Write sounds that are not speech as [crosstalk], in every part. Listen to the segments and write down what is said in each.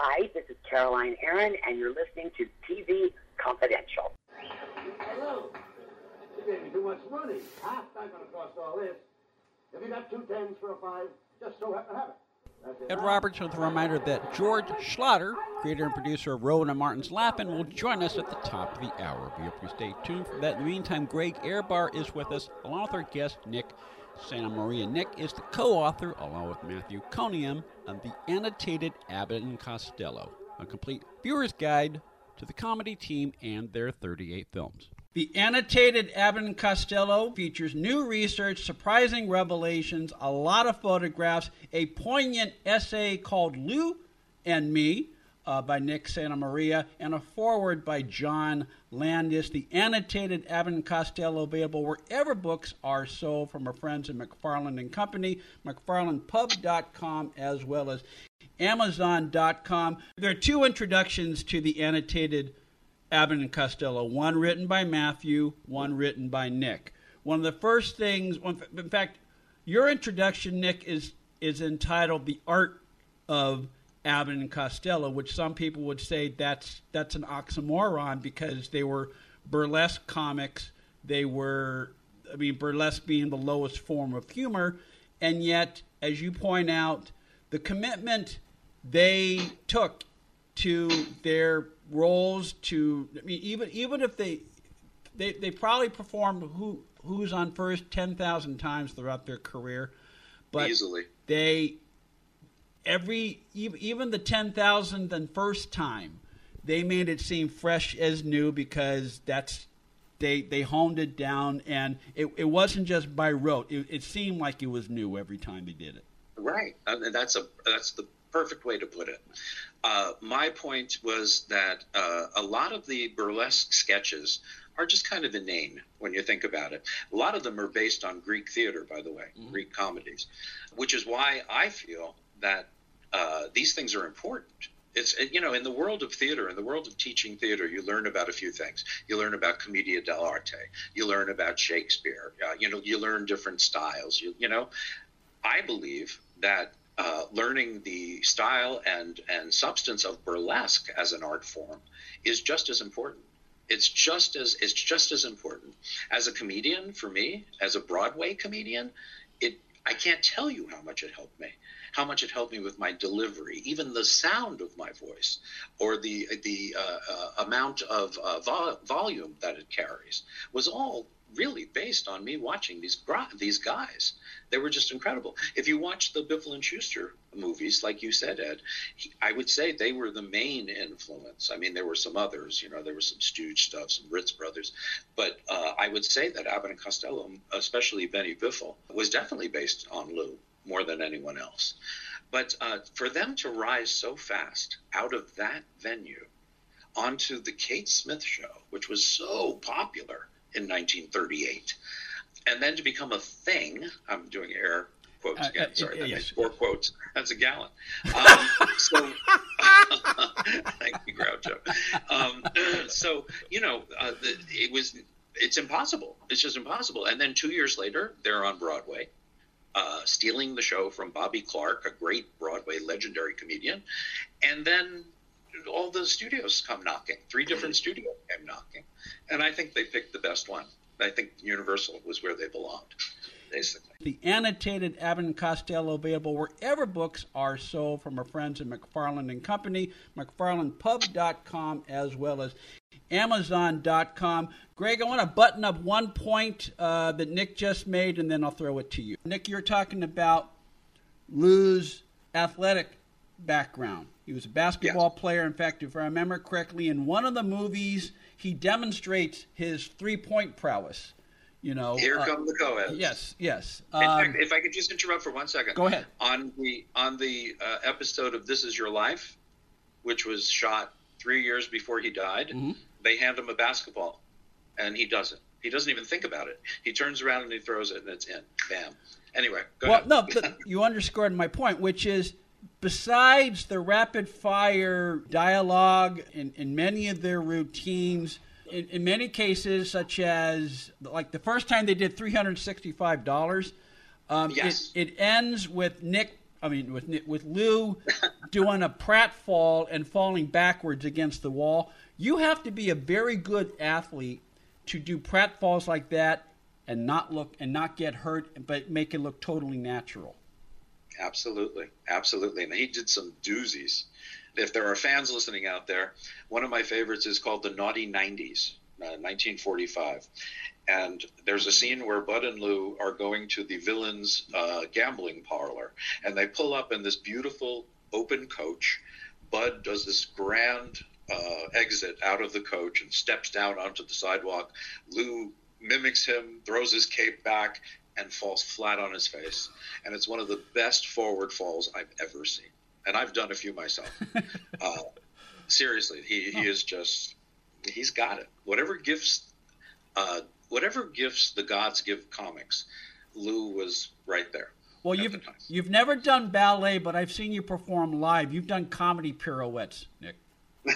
Hi, this is Caroline Aaron, and you're listening to TV Confidential. Hello. You gave me too much money. Half not going to cost all this. Have you got two tens for a five? Just so happen to have it. That's it. Ed Roberts with a reminder that George Schlatter, creator and producer of Rowan and Martin's Laugh-In, will join us at the top of the hour. Be up to stay tuned for that. In the meantime, Greg Ehrbar is with us, along with our guest, Nick Santa Maria. Nick is the co-author, along with Matthew Coniam, of the annotated Abbott and Costello, a complete viewer's guide to the comedy team and their 38 films. The annotated Abbott and Costello features new research, surprising revelations, a lot of photographs, a poignant essay called Lou and Me, uh, by Nick Santa Maria, and a foreword by John Landis. The annotated and Costello available wherever books are sold from our friends at McFarland and Company, McFarlandPub.com, as well as Amazon.com. There are two introductions to the annotated Abbott and Costello. One written by Matthew, one written by Nick. One of the first things, in fact, your introduction, Nick, is is entitled "The Art of Abbott and Costello," which some people would say that's that's an oxymoron because they were burlesque comics. They were, I mean, burlesque being the lowest form of humor, and yet, as you point out, the commitment they took to their roles to I mean even even if they they, they probably performed who who's on first 10,000 times throughout their career but Easily. they every even the 10,000th and first time they made it seem fresh as new because that's they they honed it down and it, it wasn't just by rote it, it seemed like it was new every time they did it Right, and that's a that's the perfect way to put it. Uh, my point was that uh, a lot of the burlesque sketches are just kind of inane when you think about it. A lot of them are based on Greek theater, by the way, Greek comedies, which is why I feel that uh, these things are important. It's you know in the world of theater, in the world of teaching theater, you learn about a few things. You learn about commedia dell'arte. You learn about Shakespeare. Uh, you know you learn different styles. You you know, I believe that uh, learning the style and and substance of burlesque as an art form is just as important. It's just as it's just as important as a comedian for me, as a Broadway comedian. It I can't tell you how much it helped me, how much it helped me with my delivery, even the sound of my voice, or the the uh, uh, amount of uh, vol- volume that it carries was all really based on me watching these these guys. They were just incredible. If you watch the Biffle and Shooster movies, like you said, Ed, he, I would say they were the main influence. I mean, there were some others. You know, there was some Stooge stuff, some Ritz brothers, but uh, I would say that Abbott and Costello, especially Benny Biffle, was definitely based on Lou more than anyone else. But uh, for them to rise so fast out of that venue onto the Kate Smith show, which was so popular in 1938, and then to become a thing. I'm doing air quotes Uh, again. uh, Sorry, uh, that yes. makes four quotes. That's a gallon. Um, so, [laughs] thank you, Groucho. Um, so you know, uh, the, it was. It's impossible. It's just impossible. And then two years later, they're on Broadway, uh, stealing the show from Bobby Clark, a great Broadway legendary comedian, and then all the studios come knocking. Three different studios came knocking, and I think they picked the best one. I think Universal was where they belonged, basically. The annotated Abbott Costello available wherever books are sold from our friends at McFarland and Company, McFarlandPub.com, as well as Amazon.com. Greg, I want to button up one point uh, that Nick just made, and then I'll throw it to you. Nick, you're talking about Lou's athletic background. He was a basketball yes. player. In fact, if I remember correctly, in one of the movies, he demonstrates his three-point prowess. You know, here uh, come the co Yes, yes. Um, in fact, if I could just interrupt for one second. Go ahead. On the on the uh, episode of This Is Your Life, which was shot three years before he died, mm-hmm. they hand him a basketball, and he doesn't. He doesn't even think about it. He turns around and he throws it, and it's in. Bam. Anyway, well, ahead. no, [laughs] you underscored my point, which is besides the rapid fire dialogue in, in many of their routines, in, in, many cases, such as like the first time they did three hundred sixty-five dollars, um, yes. it, it ends with Nick. I mean, with with Lou [laughs] doing a pratfall and falling backwards against the wall. You have to be a very good athlete to do pratfalls like that and not look and not get hurt, but make it look totally natural. Absolutely, absolutely, and he did some doozies. If there are fans listening out there, one of my favorites is called the Naughty Nineties, uh, 1945, and there's a scene where Bud and Lou are going to the villain's uh, gambling parlor, and they pull up in this beautiful open coach. Bud does this grand uh, exit out of the coach and steps down onto the sidewalk. Lou mimics him, throws his cape back, and falls flat on his face. And it's one of the best forward falls I've ever seen. And I've done a few myself. [laughs] uh, seriously, he, he is just, he's got it. Whatever gifts, uh, whatever gifts the gods give comics, Lou was right there. Well, you've you've never done ballet, but I've seen you perform live. You've done comedy pirouettes, Nick. [laughs]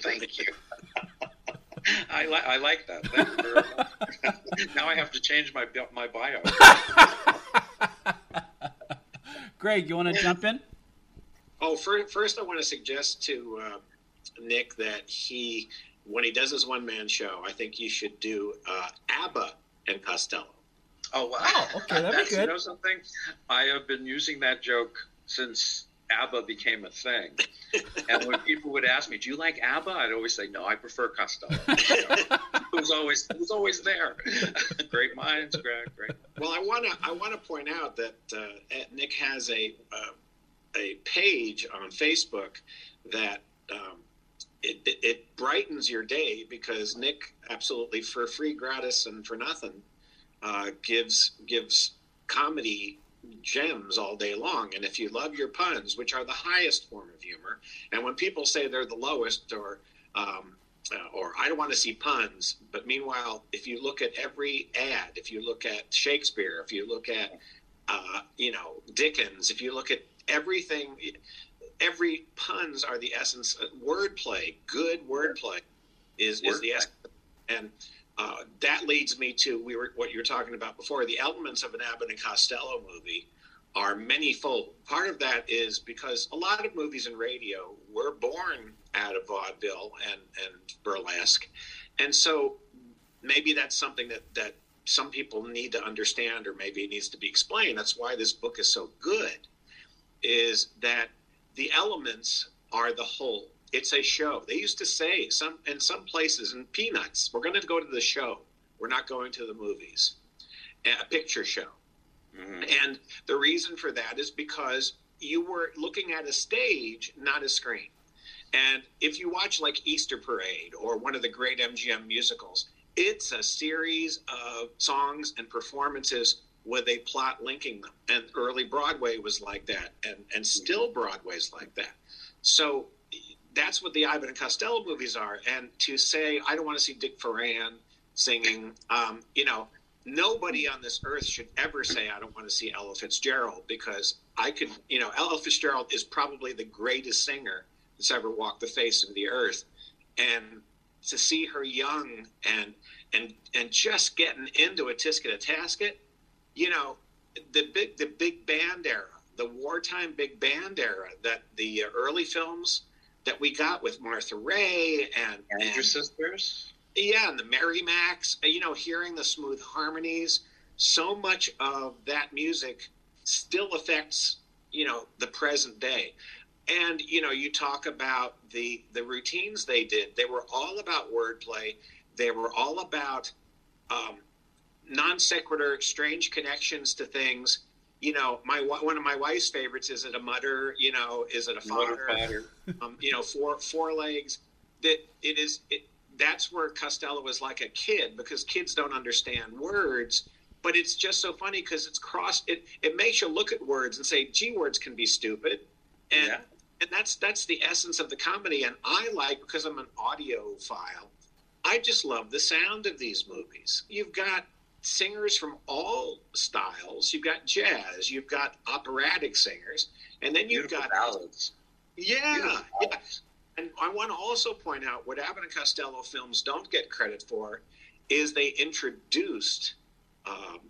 Thank you. [laughs] I, li- I like that. now I have to change my my bio. Greg, you want to jump in? Oh, first, first I want to suggest to uh, Nick that he, when he does his one man show, I think you should do uh, ABBA and Costello. Oh, wow. Oh, okay, that'd be good. You know something? I have been using that joke since ABBA became a thing. [laughs] and when people would ask me, "Do you like ABBA?" I'd always say, "No, I prefer Costello." [laughs] it was always it was always there. [laughs] great minds, Greg. Great. Well, I want to I want to point out that uh, Nick has a uh, a page on Facebook that. Um, it, it, it, brightens your day because Nick absolutely for free, gratis, and for nothing uh, gives gives comedy gems all day long. And if you love your puns, which are the highest form of humor, and when people say they're the lowest or um, uh, or I don't want to see puns, but meanwhile, if you look at every ad, if you look at Shakespeare, if you look at uh, you know Dickens, if you look at everything, every puns are the essence. Of wordplay, good wordplay, is is the essence. And uh, that leads me to we were what you were talking about before. The elements of an Abbott and Costello movie are manyfold. Part of that is because a lot of movies and radio were born out of vaudeville and, and burlesque, and so maybe that's something that that some people need to understand, or maybe it needs to be explained. That's why this book is so good. Is that the elements are the whole it's a show. They used to say some in some places in Peanuts, we're going to go to the show. We're not going to the movies. A picture show. Mm-hmm. And the reason for that is because you were looking at a stage, not a screen. And if you watch like Easter Parade or one of the great MGM musicals, it's a series of songs and performances with a plot linking them. And early Broadway was like that, and, and still Broadway's like that. So that's what the Abbott and Costello movies are. And to say, I don't want to see Dick Foran singing, um, you know, nobody on this earth should ever say, I don't want to see Ella Fitzgerald because I could, you know, Ella Fitzgerald is probably the greatest singer that's ever walked the face of the earth. And to see her young and and and just getting into a tisket a tasket, you know, the big the big band era, the wartime big band era that the early films that we got with Martha Raye and, and your sisters. Yeah, and the Merry Macs. You know, hearing the smooth harmonies. So much of that music still affects you know the present day. And you know, you talk about the the routines they did. They were all about wordplay. They were all about um, non sequitur, strange connections to things. you know, my one of my wife's favorites is it a mutter? You know, is it a fodder? [laughs] um, you know, four four legs. That it is. It, that's where Costello was like a kid because kids don't understand words. But it's just so funny because it's cross. It it makes you look at words and say, "Gee, words can be stupid," and yeah. and that's that's the essence of the comedy. And I like because I'm an audiophile. I just love the sound of these movies. You've got singers from all styles. You've got jazz, you've got operatic singers, and then you've Beautiful got ballads. Yeah, yeah. And I want to also point out what Abbott and Costello films don't get credit for is they introduced um,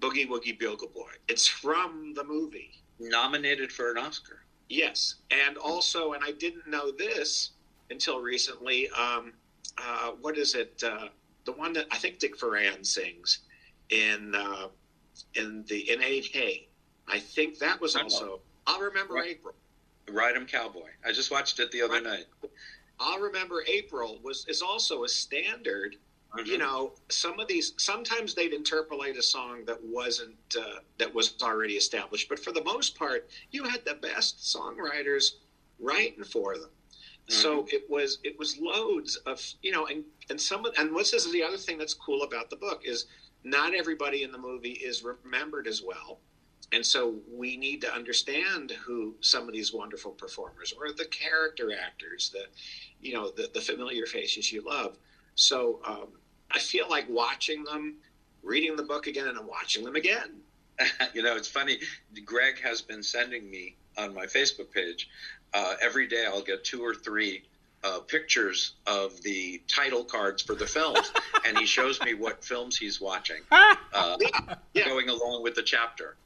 Boogie Woogie Bugle Boy. It's from the movie. Nominated for an Oscar. Yes, and also, and I didn't know this until recently. Um, uh, what is it? Uh, the one that I think Dick Foran sings in uh, in the in Eight Hay. I think that was also. I'll remember right. April. Ride 'em Cowboy. I just watched it the other right. night. I'll remember April was is also a standard. Mm-hmm. You know, some of these sometimes they'd interpolate a song that wasn't uh, that was already established, but for the most part, you had the best songwriters writing for them. Mm-hmm. So it was it was loads of you know and and some of, and what's this is the other thing that's cool about the book is not everybody in the movie is remembered as well. And so we need to understand who some of these wonderful performers or the character actors, the, you know, the, the familiar faces you love. So um, I feel like watching them, reading the book again, and watching them again. [laughs] you know, it's funny. Greg has been sending me on my Facebook page uh, every day. I'll get two or three uh, pictures of the title cards for the films, and he shows me what films he's watching, [laughs] uh, yeah. going along with the chapter.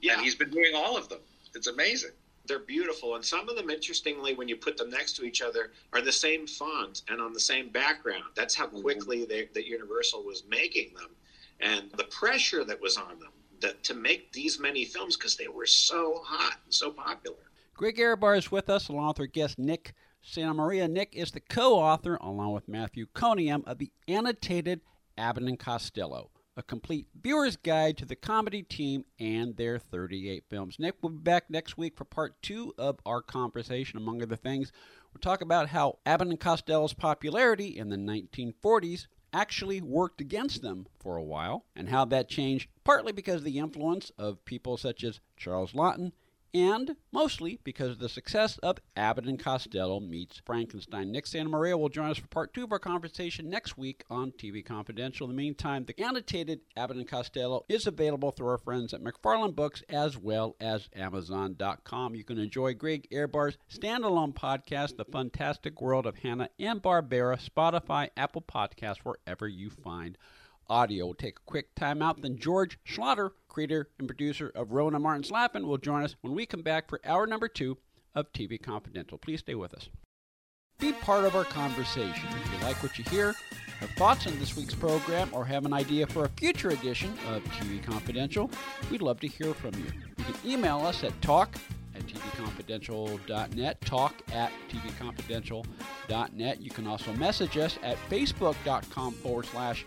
Yeah. And he's been doing all of them. It's amazing. They're beautiful, and some of them, interestingly, when you put them next to each other, are the same font and on the same background. That's how mm-hmm. quickly mm-hmm. they, that Universal was making them, and the pressure that was on them that to make these many films because they were so hot and so popular. Greg Ehrbar is with us, along with our guest Nick Santa Maria. Nick is the co author, along with Matthew Coniam, of the annotated Abbott and Costello, a complete viewer's guide to the comedy team and their 38 films. Nick will be back next week for part two of our conversation, among other things. We'll talk about how Abbott and Costello's popularity in the 1940s actually worked against them for a while, and how that changed partly because of the influence of people such as Charles Laughton and mostly because of the success of Abbott and Costello meets Frankenstein. Nick Santa Maria will join us for part two of our conversation next week on TV Confidential. In the meantime, the annotated Abbott and Costello is available through our friends at McFarland Books as well as Amazon.com. You can enjoy Greg Ehrbar's standalone podcast, The Fantastic World of Hanna and Barbera, Spotify, Apple Podcasts, wherever you find audio. We'll take a quick timeout. Then George Schlatter, creator and producer of Rowan and Martin's Laugh-In, will join us when we come back for hour number two of TV Confidential. Please stay with us. Be part of our conversation. If you like what you hear, have thoughts on this week's program, or have an idea for a future edition of TV Confidential, we'd love to hear from you. You can email us at talk at tvconfidential.net, talk at tvconfidential.net. You can also message us at facebook.com forward slash